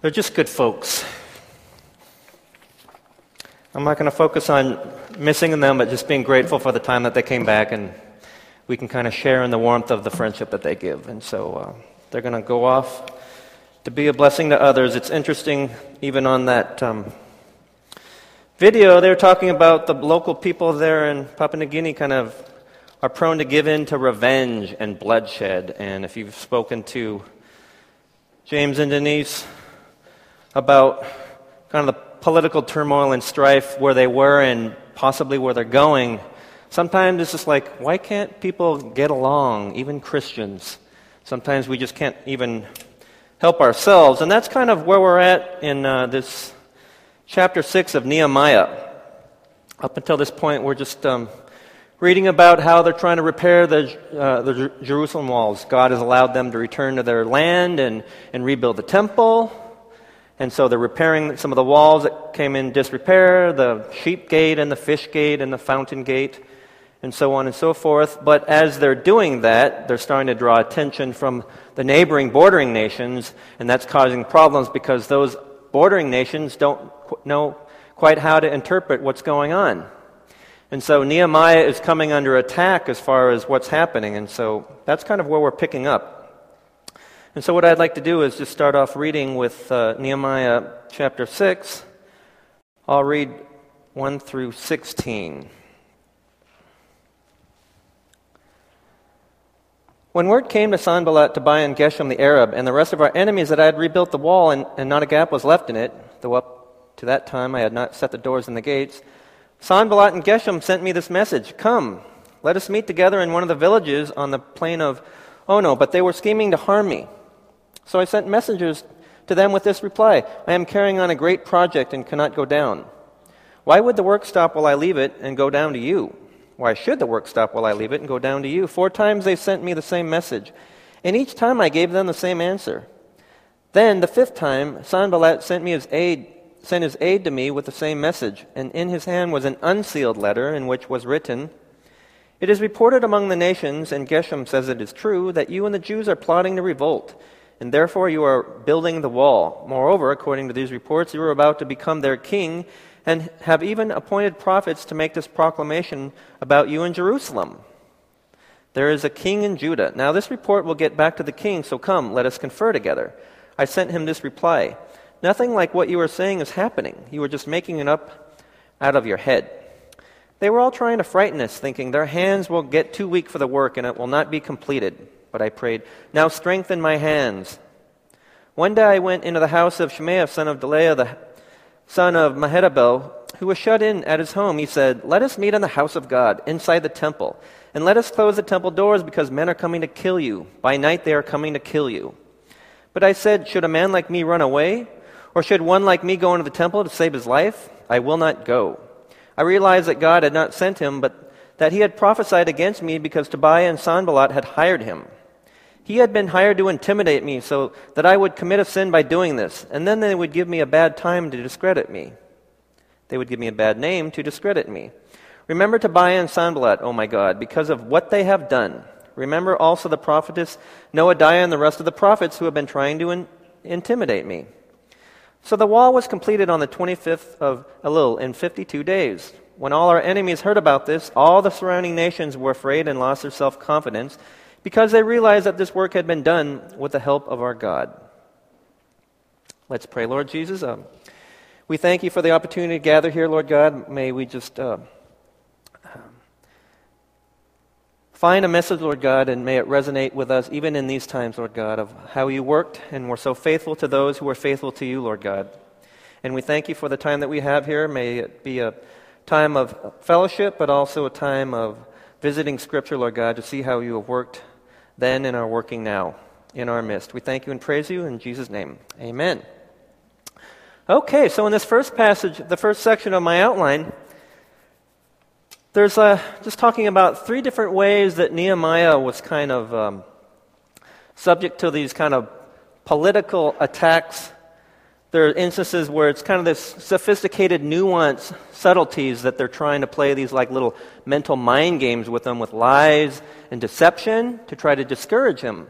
They're just good folks. I'm not going to focus on missing them, but just being grateful for the time that they came back and we can kind of share in the warmth of the friendship that they give. And so uh, they're going to go off to be a blessing to others. It's interesting, even on that um, video, they were talking about the local people there in Papua New Guinea kind of are prone to give in to revenge and bloodshed. And if you've spoken to James and Denise about kind of the political turmoil and strife where they were and possibly where they're going, sometimes it's just like, why can't people get along, even Christians? Sometimes we just can't even help ourselves. And that's kind of where we're at in uh, this chapter 6 of Nehemiah. Up until this point, we're just um, reading about how they're trying to repair the, uh, the Jerusalem walls. God has allowed them to return to their land and, and rebuild the temple. And so they're repairing some of the walls that came in disrepair, the sheep gate and the fish gate and the fountain gate, and so on and so forth. But as they're doing that, they're starting to draw attention from the neighboring bordering nations, and that's causing problems because those bordering nations don't know quite how to interpret what's going on. And so Nehemiah is coming under attack as far as what's happening, and so that's kind of where we're picking up. And so, what I'd like to do is just start off reading with uh, Nehemiah chapter 6. I'll read 1 through 16. When word came to Sanballat, Tobiah, and Geshem the Arab, and the rest of our enemies that I had rebuilt the wall and, and not a gap was left in it, though up to that time I had not set the doors and the gates, Sanballat and Geshem sent me this message Come, let us meet together in one of the villages on the plain of Ono. But they were scheming to harm me. So I sent messengers to them with this reply I am carrying on a great project and cannot go down. Why would the work stop while I leave it and go down to you? Why should the work stop while I leave it and go down to you? Four times they sent me the same message, and each time I gave them the same answer. Then, the fifth time, Sanballat sent me his aide, sent his aide to me with the same message, and in his hand was an unsealed letter in which was written, It is reported among the nations, and Geshem says it is true, that you and the Jews are plotting to revolt and therefore you are building the wall. Moreover, according to these reports, you are about to become their king and have even appointed prophets to make this proclamation about you in Jerusalem. There is a king in Judah. Now, this report will get back to the king, so come, let us confer together. I sent him this reply Nothing like what you are saying is happening. You are just making it up out of your head. They were all trying to frighten us, thinking their hands will get too weak for the work and it will not be completed. But I prayed, Now strengthen my hands. One day I went into the house of Shemaiah, son of Delaiah, the son of Mehetabel, who was shut in at his home. He said, Let us meet in the house of God, inside the temple, and let us close the temple doors because men are coming to kill you. By night they are coming to kill you. But I said, Should a man like me run away? Or should one like me go into the temple to save his life? I will not go. I realized that God had not sent him, but that he had prophesied against me because Tobiah and Sanballat had hired him. He had been hired to intimidate me so that I would commit a sin by doing this, and then they would give me a bad time to discredit me. They would give me a bad name to discredit me. Remember Tobiah and Sanballat, oh my God, because of what they have done. Remember also the prophetess Noadiah and the rest of the prophets who have been trying to in- intimidate me. So the wall was completed on the 25th of Elul in 52 days. When all our enemies heard about this, all the surrounding nations were afraid and lost their self confidence because they realized that this work had been done with the help of our God. Let's pray, Lord Jesus. Um, we thank you for the opportunity to gather here, Lord God. May we just uh, find a message, Lord God, and may it resonate with us even in these times, Lord God, of how you worked and were so faithful to those who were faithful to you, Lord God. And we thank you for the time that we have here. May it be a time of fellowship, but also a time of visiting Scripture, Lord God, to see how you have worked then and are working now in our midst. We thank you and praise you in Jesus' name. Amen. Okay, so in this first passage, the first section of my outline, there's uh, just talking about three different ways that Nehemiah was kind of um, subject to these kind of political attacks there are instances where it's kind of this sophisticated nuance, subtleties that they're trying to play these like little mental mind games with them with lies and deception to try to discourage him.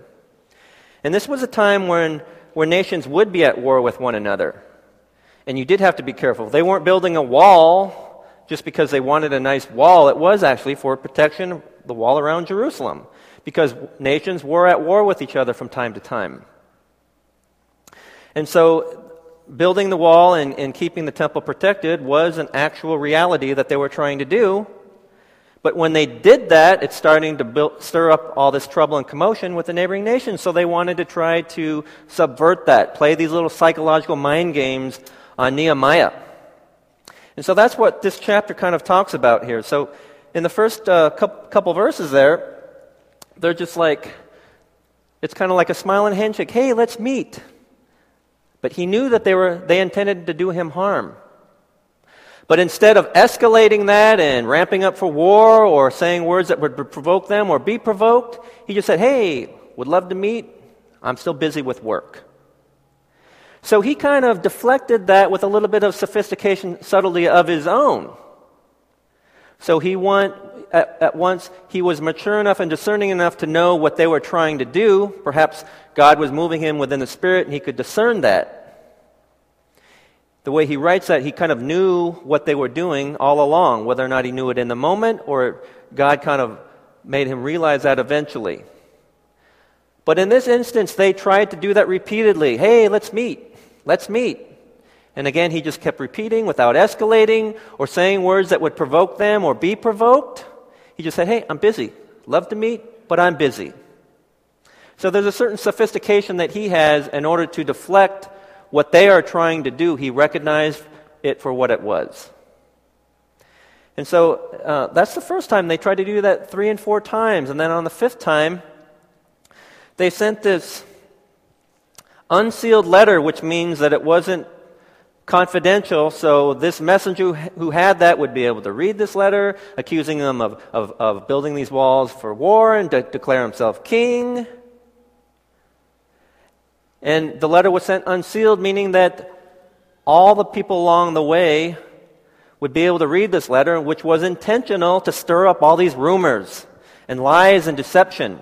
And this was a time when where nations would be at war with one another. And you did have to be careful. They weren't building a wall just because they wanted a nice wall. It was actually for protection, the wall around Jerusalem, because nations were at war with each other from time to time. And so, building the wall and, and keeping the temple protected was an actual reality that they were trying to do. But when they did that, it's starting to build, stir up all this trouble and commotion with the neighboring nations. So they wanted to try to subvert that, play these little psychological mind games on Nehemiah. And so that's what this chapter kind of talks about here. So in the first uh, couple verses there, they're just like, it's kind of like a smile and handshake. Hey, let's meet. But he knew that they, were, they intended to do him harm. But instead of escalating that and ramping up for war or saying words that would provoke them or be provoked, he just said, Hey, would love to meet. I'm still busy with work. So he kind of deflected that with a little bit of sophistication, subtlety of his own. So he want, at, at, once, he was mature enough and discerning enough to know what they were trying to do. Perhaps God was moving him within the Spirit and he could discern that the way he writes that, he kind of knew what they were doing all along, whether or not he knew it in the moment or God kind of made him realize that eventually. But in this instance, they tried to do that repeatedly. Hey, let's meet. Let's meet. And again, he just kept repeating without escalating or saying words that would provoke them or be provoked. He just said, Hey, I'm busy. Love to meet, but I'm busy. So there's a certain sophistication that he has in order to deflect what they are trying to do, he recognized it for what it was. And so uh, that's the first time. They tried to do that three and four times. And then on the fifth time, they sent this unsealed letter, which means that it wasn't confidential. So this messenger who had that would be able to read this letter, accusing them of, of, of building these walls for war and to declare himself king. And the letter was sent unsealed, meaning that all the people along the way would be able to read this letter, which was intentional to stir up all these rumors and lies and deception.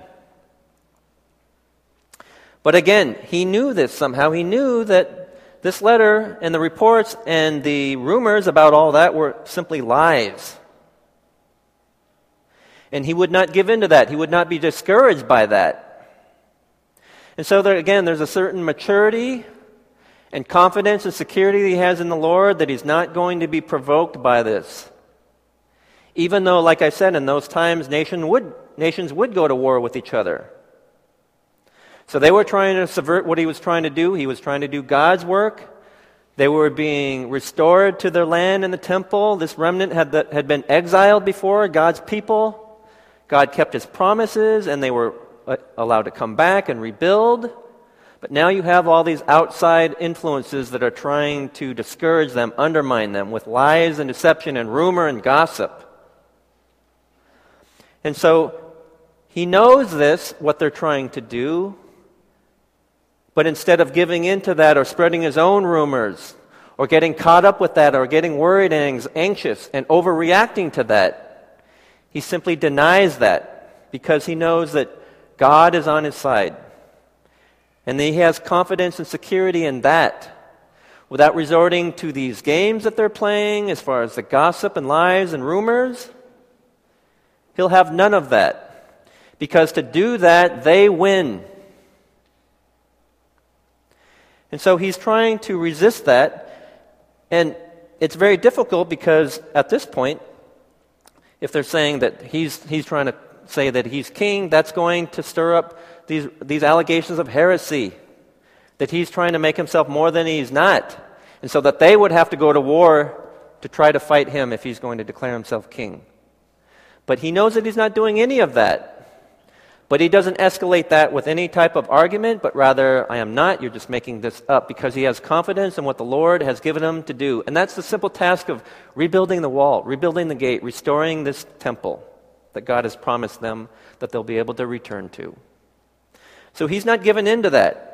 But again, he knew this somehow. He knew that this letter and the reports and the rumors about all that were simply lies. And he would not give in to that. He would not be discouraged by that. And so, there, again, there's a certain maturity and confidence and security that he has in the Lord that he's not going to be provoked by this. Even though, like I said, in those times, nation would, nations would go to war with each other. So they were trying to subvert what he was trying to do. He was trying to do God's work. They were being restored to their land and the temple. This remnant had, the, had been exiled before, God's people. God kept his promises, and they were uh, allowed to come back and rebuild. But now you have all these outside influences that are trying to discourage them, undermine them with lies and deception and rumor and gossip. And so he knows this, what they're trying to do. But instead of giving into that or spreading his own rumors or getting caught up with that or getting worried and anxious and overreacting to that, he simply denies that because he knows that God is on his side. And he has confidence and security in that without resorting to these games that they're playing as far as the gossip and lies and rumors. He'll have none of that. Because to do that, they win. And so he's trying to resist that. And it's very difficult because at this point, if they're saying that he's, he's trying to say that he's king, that's going to stir up these, these allegations of heresy, that he's trying to make himself more than he's not. And so that they would have to go to war to try to fight him if he's going to declare himself king. But he knows that he's not doing any of that. But he doesn't escalate that with any type of argument, but rather, I am not, you're just making this up, because he has confidence in what the Lord has given him to do. And that's the simple task of rebuilding the wall, rebuilding the gate, restoring this temple that God has promised them that they'll be able to return to. So he's not given in to that.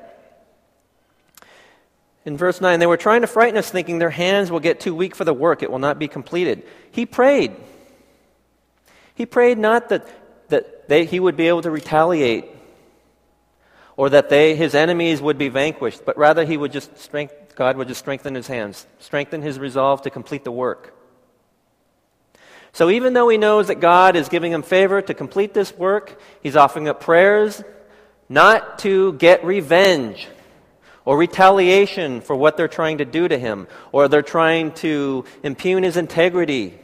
In verse 9, they were trying to frighten us, thinking their hands will get too weak for the work, it will not be completed. He prayed. He prayed not that, that they, he would be able to retaliate or that they, his enemies would be vanquished, but rather he would just strength, God would just strengthen his hands, strengthen his resolve to complete the work. So even though he knows that God is giving him favor to complete this work, he's offering up prayers not to get revenge or retaliation for what they're trying to do to him, or they're trying to impugn his integrity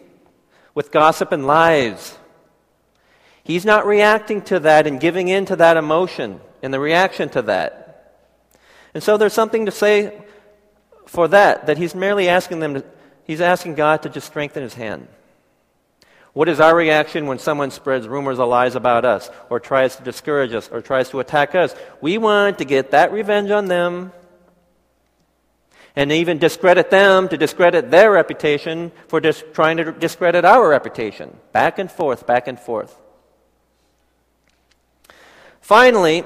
with gossip and lies. He's not reacting to that and giving in to that emotion and the reaction to that. And so there's something to say for that, that he's merely asking them to, he's asking God to just strengthen his hand. What is our reaction when someone spreads rumors or lies about us, or tries to discourage us, or tries to attack us? We want to get that revenge on them, and even discredit them to discredit their reputation for dis- trying to discredit our reputation. Back and forth, back and forth. Finally,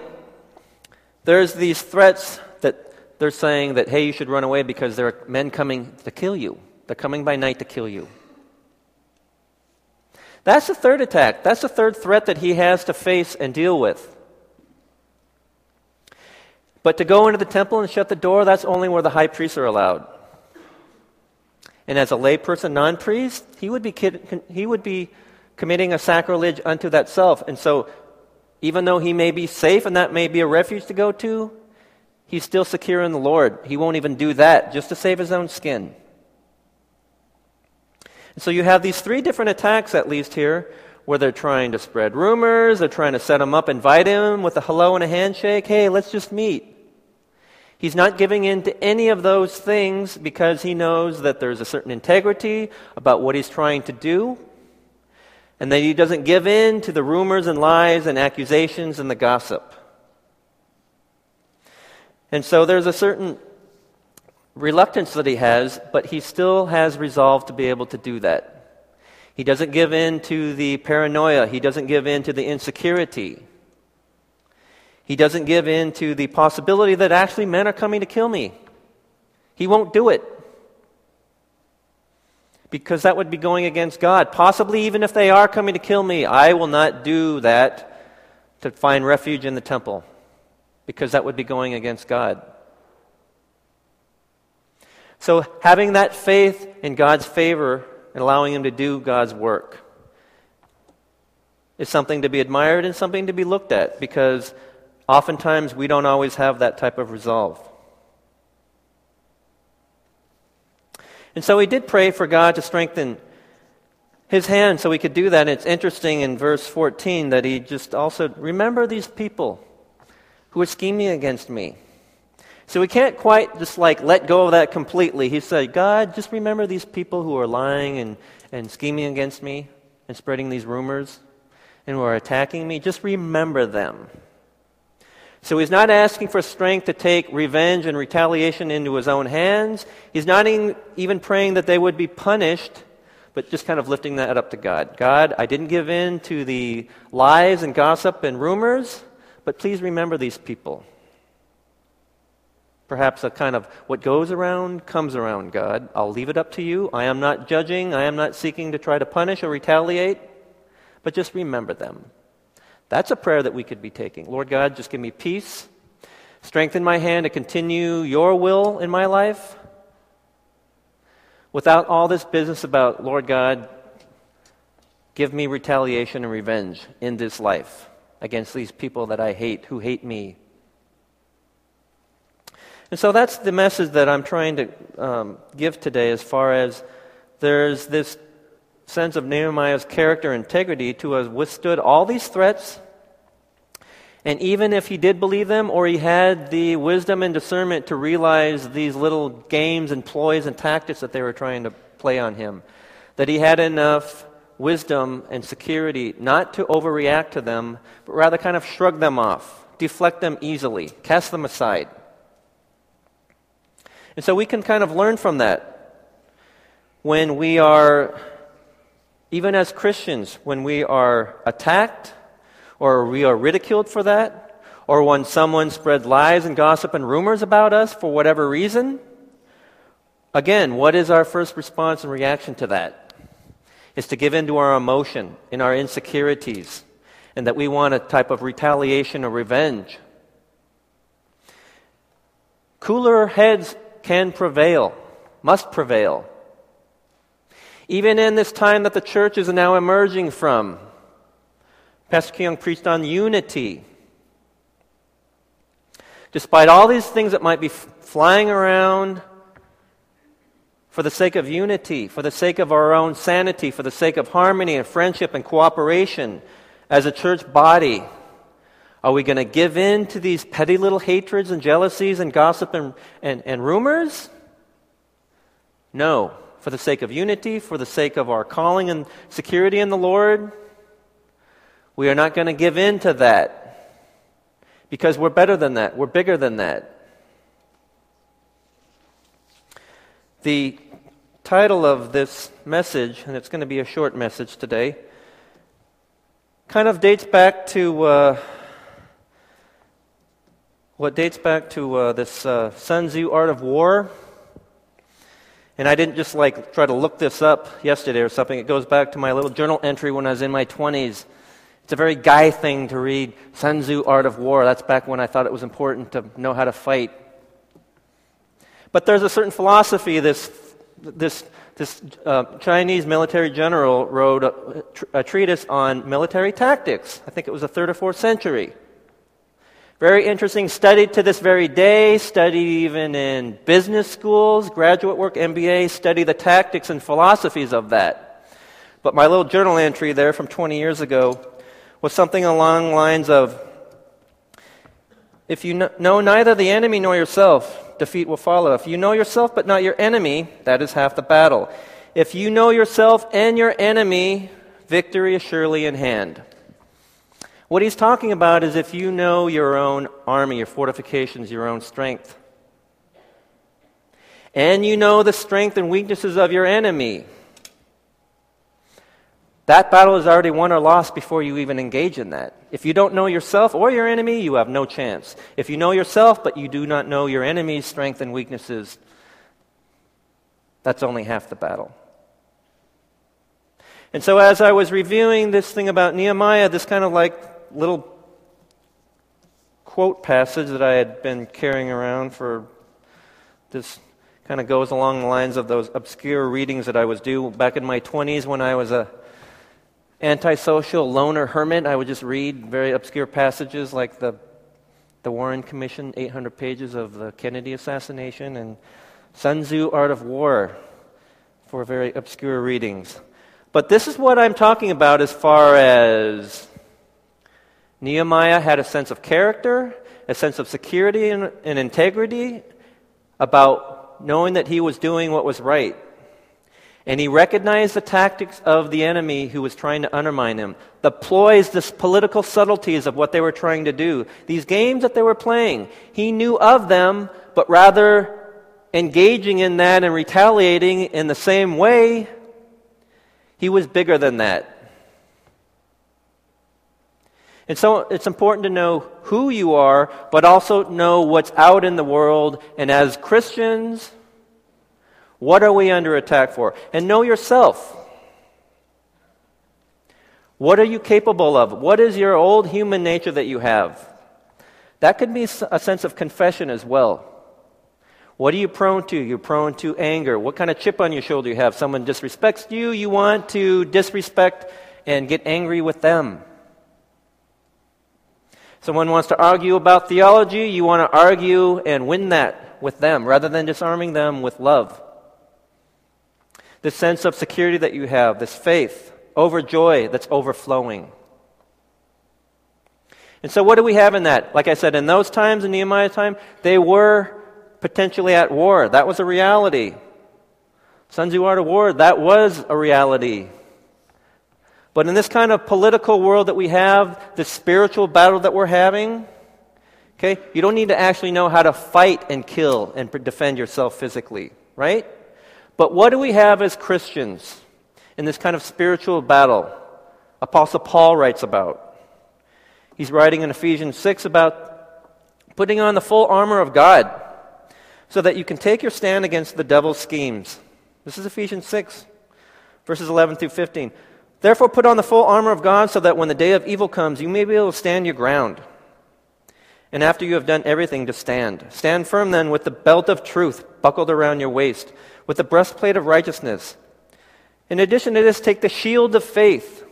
there's these threats that they're saying that, hey, you should run away because there are men coming to kill you. They're coming by night to kill you. That's the third attack. That's the third threat that he has to face and deal with. But to go into the temple and shut the door, that's only where the high priests are allowed. And as a layperson, non priest, he, would be he would be committing a sacrilege unto that self. And so, even though he may be safe and that may be a refuge to go to, he's still secure in the Lord. He won't even do that just to save his own skin. And so you have these three different attacks, at least here, where they're trying to spread rumors, they're trying to set him up, invite him with a hello and a handshake. Hey, let's just meet. He's not giving in to any of those things because he knows that there's a certain integrity about what he's trying to do, and that he doesn't give in to the rumors and lies and accusations and the gossip. And so there's a certain reluctance that he has, but he still has resolve to be able to do that. He doesn't give in to the paranoia, he doesn't give in to the insecurity. He doesn't give in to the possibility that actually men are coming to kill me. He won't do it. Because that would be going against God. Possibly, even if they are coming to kill me, I will not do that to find refuge in the temple. Because that would be going against God. So, having that faith in God's favor and allowing Him to do God's work is something to be admired and something to be looked at because oftentimes we don't always have that type of resolve. And so he did pray for God to strengthen his hand so he could do that. And it's interesting in verse 14 that he just also, remember these people who are scheming against me. So we can't quite just like let go of that completely. He said, God, just remember these people who are lying and, and scheming against me and spreading these rumors and who are attacking me. Just remember them. So he's not asking for strength to take revenge and retaliation into his own hands. He's not even praying that they would be punished, but just kind of lifting that up to God. God, I didn't give in to the lies and gossip and rumors, but please remember these people. Perhaps a kind of what goes around comes around, God. I'll leave it up to you. I am not judging. I am not seeking to try to punish or retaliate, but just remember them. That's a prayer that we could be taking. Lord God, just give me peace. Strengthen my hand to continue your will in my life. Without all this business about, Lord God, give me retaliation and revenge in this life against these people that I hate, who hate me, and so that's the message that I'm trying to um, give today as far as there's this sense of Nehemiah's character integrity to have withstood all these threats. And even if he did believe them, or he had the wisdom and discernment to realize these little games and ploys and tactics that they were trying to play on him, that he had enough wisdom and security not to overreact to them, but rather kind of shrug them off, deflect them easily, cast them aside. And so we can kind of learn from that. When we are, even as Christians, when we are attacked or we are ridiculed for that, or when someone spreads lies and gossip and rumors about us for whatever reason, again, what is our first response and reaction to that? Is to give in to our emotion and our insecurities, and that we want a type of retaliation or revenge. Cooler heads can prevail, must prevail. Even in this time that the church is now emerging from, Pastor Kyung preached on unity. Despite all these things that might be f- flying around, for the sake of unity, for the sake of our own sanity, for the sake of harmony and friendship and cooperation as a church body, are we going to give in to these petty little hatreds and jealousies and gossip and, and, and rumors? No. For the sake of unity, for the sake of our calling and security in the Lord, we are not going to give in to that because we're better than that. We're bigger than that. The title of this message, and it's going to be a short message today, kind of dates back to uh, what dates back to uh, this uh, Sun Tzu Art of War. And I didn't just like try to look this up yesterday or something. It goes back to my little journal entry when I was in my 20s. It's a very guy thing to read Sun Tzu Art of War. That's back when I thought it was important to know how to fight. But there's a certain philosophy this, this this uh, Chinese military general wrote a, a, treatise on military tactics. I think it was the third or fourth century. Very interesting, studied to this very day, studied even in business schools, graduate work, MBA, study the tactics and philosophies of that. But my little journal entry there from 20 years ago was something along the lines of if you know neither the enemy nor yourself, defeat will follow. If you know yourself but not your enemy, that is half the battle. If you know yourself and your enemy, victory is surely in hand. What he's talking about is if you know your own army, your fortifications, your own strength, and you know the strength and weaknesses of your enemy, that battle is already won or lost before you even engage in that. If you don't know yourself or your enemy, you have no chance. If you know yourself, but you do not know your enemy's strength and weaknesses, that's only half the battle. And so, as I was reviewing this thing about Nehemiah, this kind of like little quote passage that I had been carrying around for this kind of goes along the lines of those obscure readings that I was doing back in my 20s when I was a antisocial loner hermit. I would just read very obscure passages like the, the Warren Commission, 800 pages of the Kennedy assassination, and Sun Tzu, Art of War, for very obscure readings. But this is what I'm talking about as far as Nehemiah had a sense of character, a sense of security and, and integrity about knowing that he was doing what was right. And he recognized the tactics of the enemy who was trying to undermine him, the ploys, the political subtleties of what they were trying to do, these games that they were playing. He knew of them, but rather engaging in that and retaliating in the same way, he was bigger than that. And so it's important to know who you are, but also know what's out in the world. And as Christians, what are we under attack for? And know yourself. What are you capable of? What is your old human nature that you have? That could be a sense of confession as well. What are you prone to? You're prone to anger. What kind of chip on your shoulder do you have? Someone disrespects you, you want to disrespect and get angry with them. Someone wants to argue about theology, you want to argue and win that with them rather than disarming them with love this sense of security that you have, this faith, overjoy that's overflowing. And so, what do we have in that? Like I said, in those times, in Nehemiah's time, they were potentially at war. That was a reality. Sun Tzu Art of War, that was a reality. But in this kind of political world that we have, the spiritual battle that we're having, okay, you don't need to actually know how to fight and kill and defend yourself physically, right? But what do we have as Christians in this kind of spiritual battle? Apostle Paul writes about. He's writing in Ephesians 6 about putting on the full armor of God so that you can take your stand against the devil's schemes. This is Ephesians 6, verses 11 through 15. Therefore, put on the full armor of God so that when the day of evil comes, you may be able to stand your ground. And after you have done everything, to stand. Stand firm then with the belt of truth buckled around your waist, with the breastplate of righteousness. In addition to this, take the shield of faith.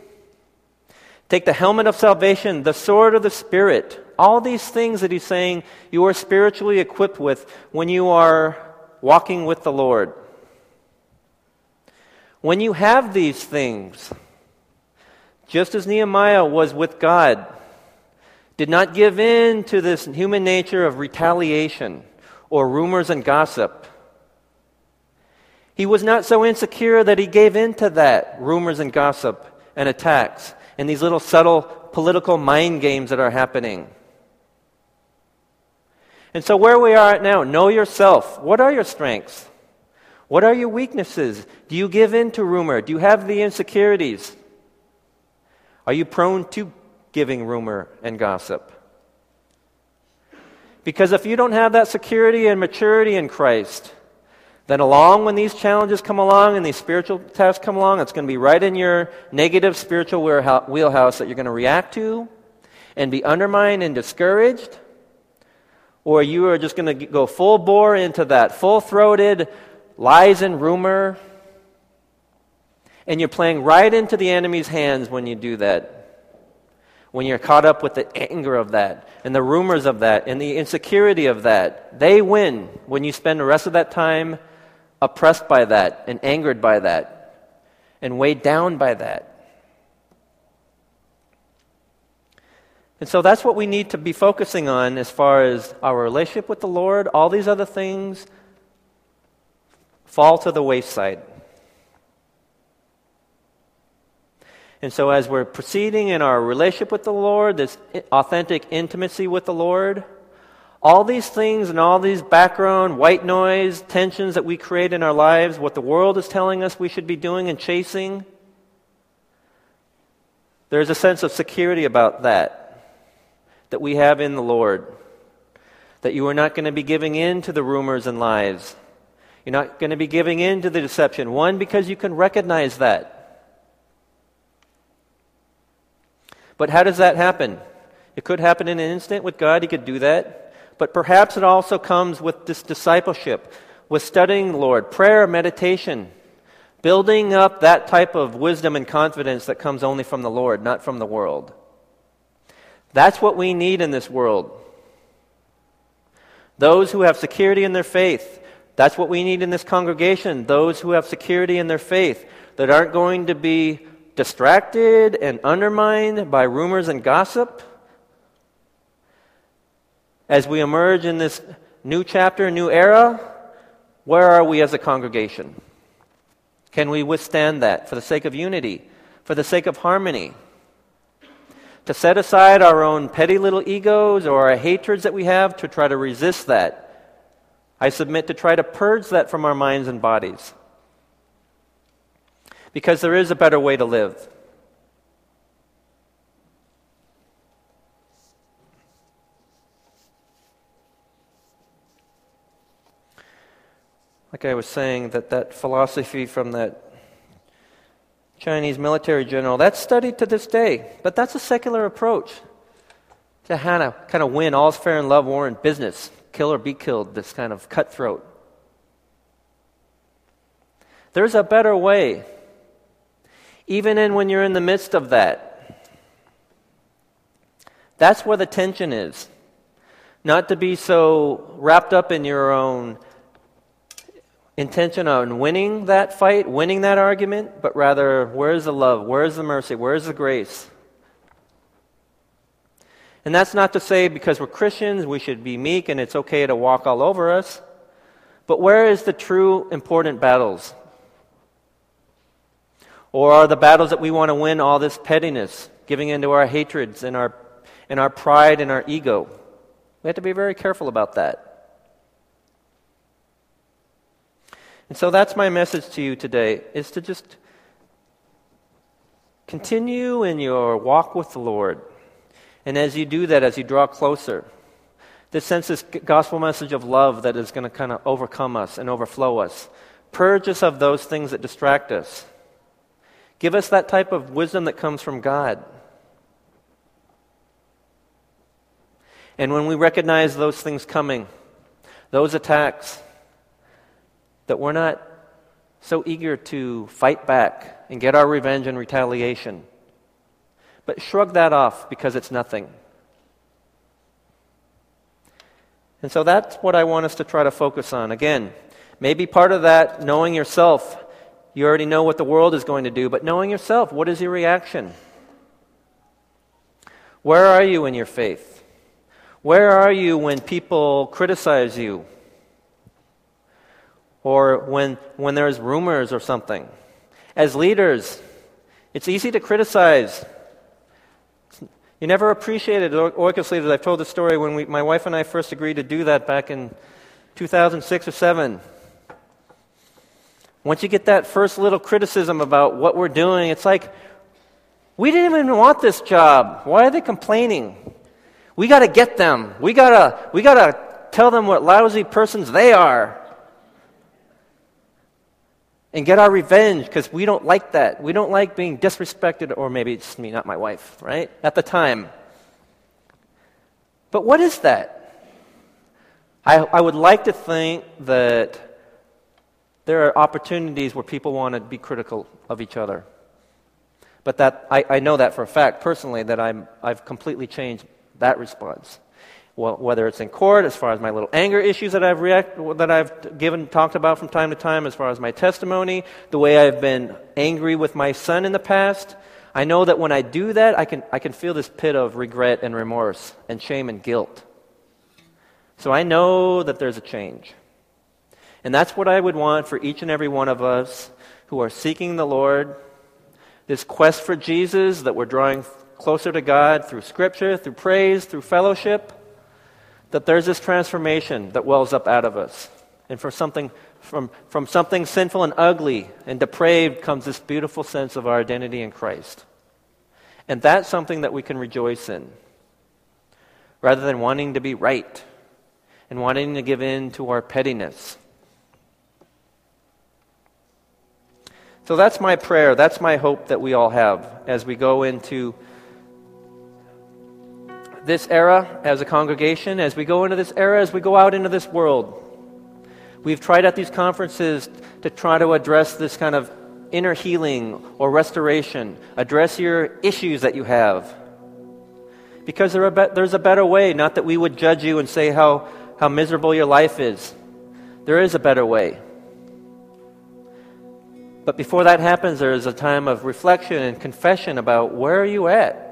Take the helmet of salvation, the sword of the Spirit. All these things that he's saying you are spiritually equipped with when you are walking with the Lord. When you have these things, just as Nehemiah was with God, did not give in to this human nature of retaliation or rumors and gossip. He was not so insecure that he gave in to that rumors and gossip and attacks and these little subtle political mind games that are happening. And so, where we are at now, know yourself. What are your strengths? What are your weaknesses? Do you give in to rumor? Do you have the insecurities? Are you prone to giving rumor and gossip. Because if you don't have that security and maturity in Christ, then along when these challenges come along and these spiritual tests come along, it's going to be right in your negative spiritual wheelhouse that you're going to react to and be undermined and discouraged. Or you are just going to go full bore into that full throated lies and rumor. And you're playing right into the enemy's hands when you do that when you're caught up with the anger of that and the rumors of that and the insecurity of that, they win when you spend the rest of that time oppressed by that and angered by that and weighed down by that. And so that's what we need to be focusing on as far as our relationship with the Lord. All these other things fall to the wayside. And so, as we're proceeding in our relationship with the Lord, this authentic intimacy with the Lord, all these things and all these background white noise tensions that we create in our lives, what the world is telling us we should be doing and chasing, there's a sense of security about that that we have in the Lord. That you are not going to be giving in to the rumors and lies. You're not going to be giving in to the deception. One, because you can recognize that. But how does that happen? It could happen in an instant with God, He could do that. But perhaps it also comes with this discipleship, with studying the Lord, prayer, meditation, building up that type of wisdom and confidence that comes only from the Lord, not from the world. That's what we need in this world. Those who have security in their faith, that's what we need in this congregation. Those who have security in their faith that aren't going to be distracted and undermined by rumors and gossip? As we emerge in this new chapter, new era, where are we as a congregation? Can we withstand that for the sake of unity, for the sake of harmony? To set aside our own petty little egos or our hatreds that we have to try to resist that. I submit to try to purge that from our minds and bodies because there is a better way to live. Like I was saying, that that philosophy from that Chinese military general, that's studied to this day. But that's a secular approach to to kind of win all's fair in love, war, and business. Kill or be killed, this kind of cutthroat. There's a better way even in when you're in the midst of that. That's where the tension is. Not to be so wrapped up in your own intention on winning that fight, winning that argument, but rather, where's the love? Where's the mercy? Where's the grace? And that's not to say because we're Christians, we should be meek and it's okay to walk all over us. But where is the true important battles? Or are the battles that we want to win all this pettiness, giving into our hatreds and our, and our pride and our ego? We have to be very careful about that. And so that's my message to you today is to just continue in your walk with the Lord. And as you do that, as you draw closer, this sense this gospel message of love that is going to kind of overcome us and overflow us. Purge us of those things that distract us. Give us that type of wisdom that comes from God. And when we recognize those things coming, those attacks, that we're not so eager to fight back and get our revenge and retaliation, but shrug that off because it's nothing. And so that's what I want us to try to focus on. Again, maybe part of that, knowing yourself, you already know what the world is going to do, but knowing yourself, what is your reaction? Where are you in your faith? Where are you when people criticize you? Or when, when there's rumors or something? As leaders, it's easy to criticize. You never appreciated Oikos leaders. I've told the story when we, my wife and I first agreed to do that back in 2006 or 7. Once you get that first little criticism about what we're doing, it's like, we didn't even want this job. Why are they complaining? We got to get them. We got to we got to tell them what lousy persons they are and get our revenge because we don't like that. We don't like being disrespected, or maybe it's me, not my wife, right? At the time. But what is that? I, I would like to think that there are opportunities where people want to be critical of each other. But that, I, I know that for a fact personally that I'm, I've completely changed that response well, whether it's in court, as far as my little anger issues that I've, react, that I've given, talked about from time to time, as far as my testimony, the way I've been angry with my son in the past. I know that when I do that, I can, I can feel this pit of regret and remorse and shame and guilt. So I know that there's a change. And that's what I would want for each and every one of us who are seeking the Lord. This quest for Jesus that we're drawing closer to God through Scripture, through praise, through fellowship that there's this transformation that wells up out of us. And for something, from, from something sinful and ugly and depraved comes this beautiful sense of our identity in Christ. And that's something that we can rejoice in. Rather than wanting to be right and wanting to give in to our pettiness. So that's my prayer. That's my hope that we all have as we go into this era as a congregation, as we go into this era, as we go out into this world. We've tried at these conferences to try to address this kind of inner healing or restoration, address your issues that you have. Because there be- there's a better way, not that we would judge you and say how, how miserable your life is. There is a better way. But before that happens, there is a time of reflection and confession about where are you at?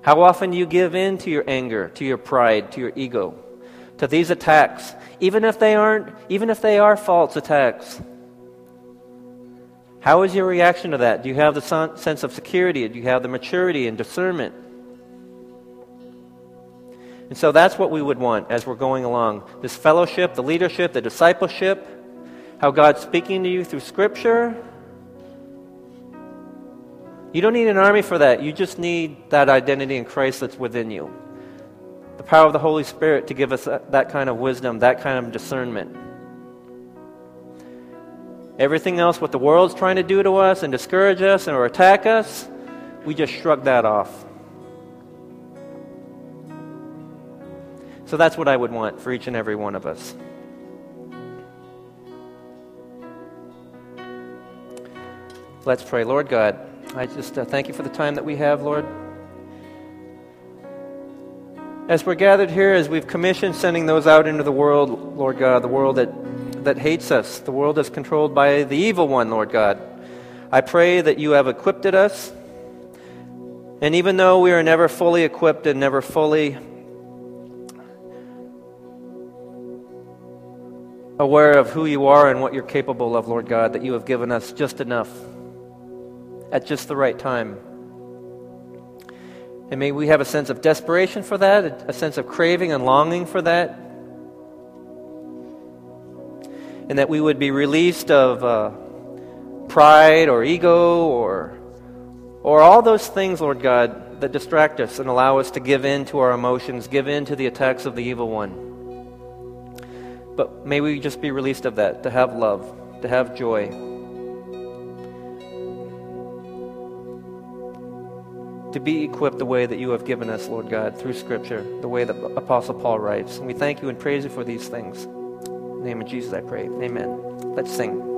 How often do you give in to your anger, to your pride, to your ego, to these attacks, even if they aren't, even if they are false attacks? How is your reaction to that? Do you have the sense of security? Do you have the maturity and discernment? And so that's what we would want as we're going along. This fellowship, the leadership, the discipleship, how God's speaking to you through Scripture, you don't need an army for that. You just need that identity in Christ that's within you. The power of the Holy Spirit to give us that, kind of wisdom, that kind of discernment. Everything else, what the world's trying to do to us and discourage us or attack us, we just shrug that off. So that's what I would want for each and every one of us. Let's pray. Lord God, I just uh, thank you for the time that we have, Lord. As we're gathered here, as we've commissioned sending those out into the world, Lord God, the world that, that hates us, the world that's controlled by the evil one, Lord God, I pray that you have equipped us. And even though we are never fully equipped and never fully aware of who you are and what you're capable of, Lord God, that you have given us just enough at just the right time. And may we have a sense of desperation for that, a sense of craving and longing for that. And that we would be released of uh, pride or ego or, or all those things, Lord God, that distract us and allow us to give in to our emotions, give in to the attacks of the evil one. But may we just be released of that, to have love, to have joy. To be equipped the way that you have given us, Lord God, through Scripture, the way that Apostle Paul writes. And we thank you and praise you for these things. In the name of Jesus, I pray. Amen. Let's sing.